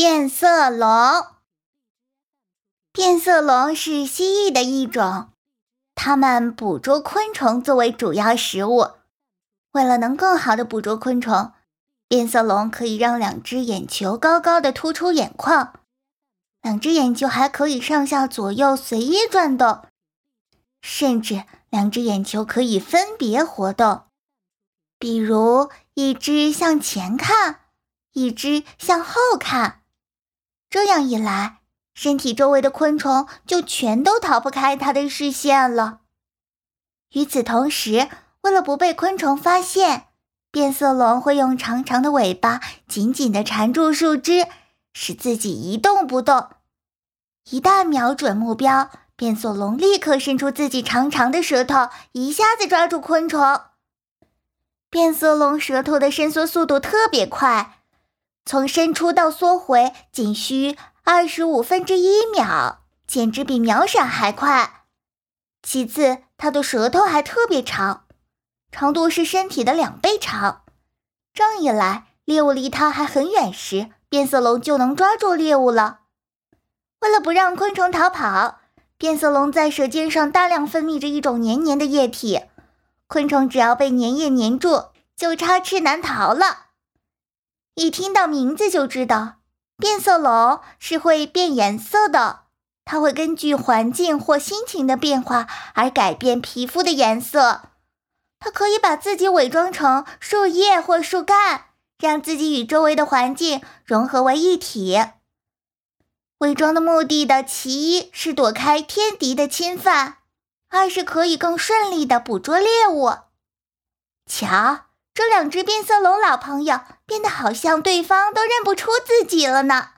变色龙，变色龙是蜥蜴的一种，它们捕捉昆虫作为主要食物。为了能更好的捕捉昆虫，变色龙可以让两只眼球高高的突出眼眶，两只眼球还可以上下左右随意转动，甚至两只眼球可以分别活动，比如一只向前看，一只向后看。这样一来，身体周围的昆虫就全都逃不开它的视线了。与此同时，为了不被昆虫发现，变色龙会用长长的尾巴紧紧地缠住树枝，使自己一动不动。一旦瞄准目标，变色龙立刻伸出自己长长的舌头，一下子抓住昆虫。变色龙舌头的伸缩速度特别快。从伸出到缩回仅需二十五分之一秒，简直比秒闪还快。其次，它的舌头还特别长，长度是身体的两倍长。这样一来，猎物离它还很远时，变色龙就能抓住猎物了。为了不让昆虫逃跑，变色龙在舌尖上大量分泌着一种黏黏的液体，昆虫只要被粘液粘住，就插翅难逃了。一听到名字就知道，变色龙是会变颜色的。它会根据环境或心情的变化而改变皮肤的颜色。它可以把自己伪装成树叶或树干，让自己与周围的环境融合为一体。伪装的目的的其一是躲开天敌的侵犯，二是可以更顺利的捕捉猎物。瞧。这两只变色龙老朋友变得好像对方都认不出自己了呢。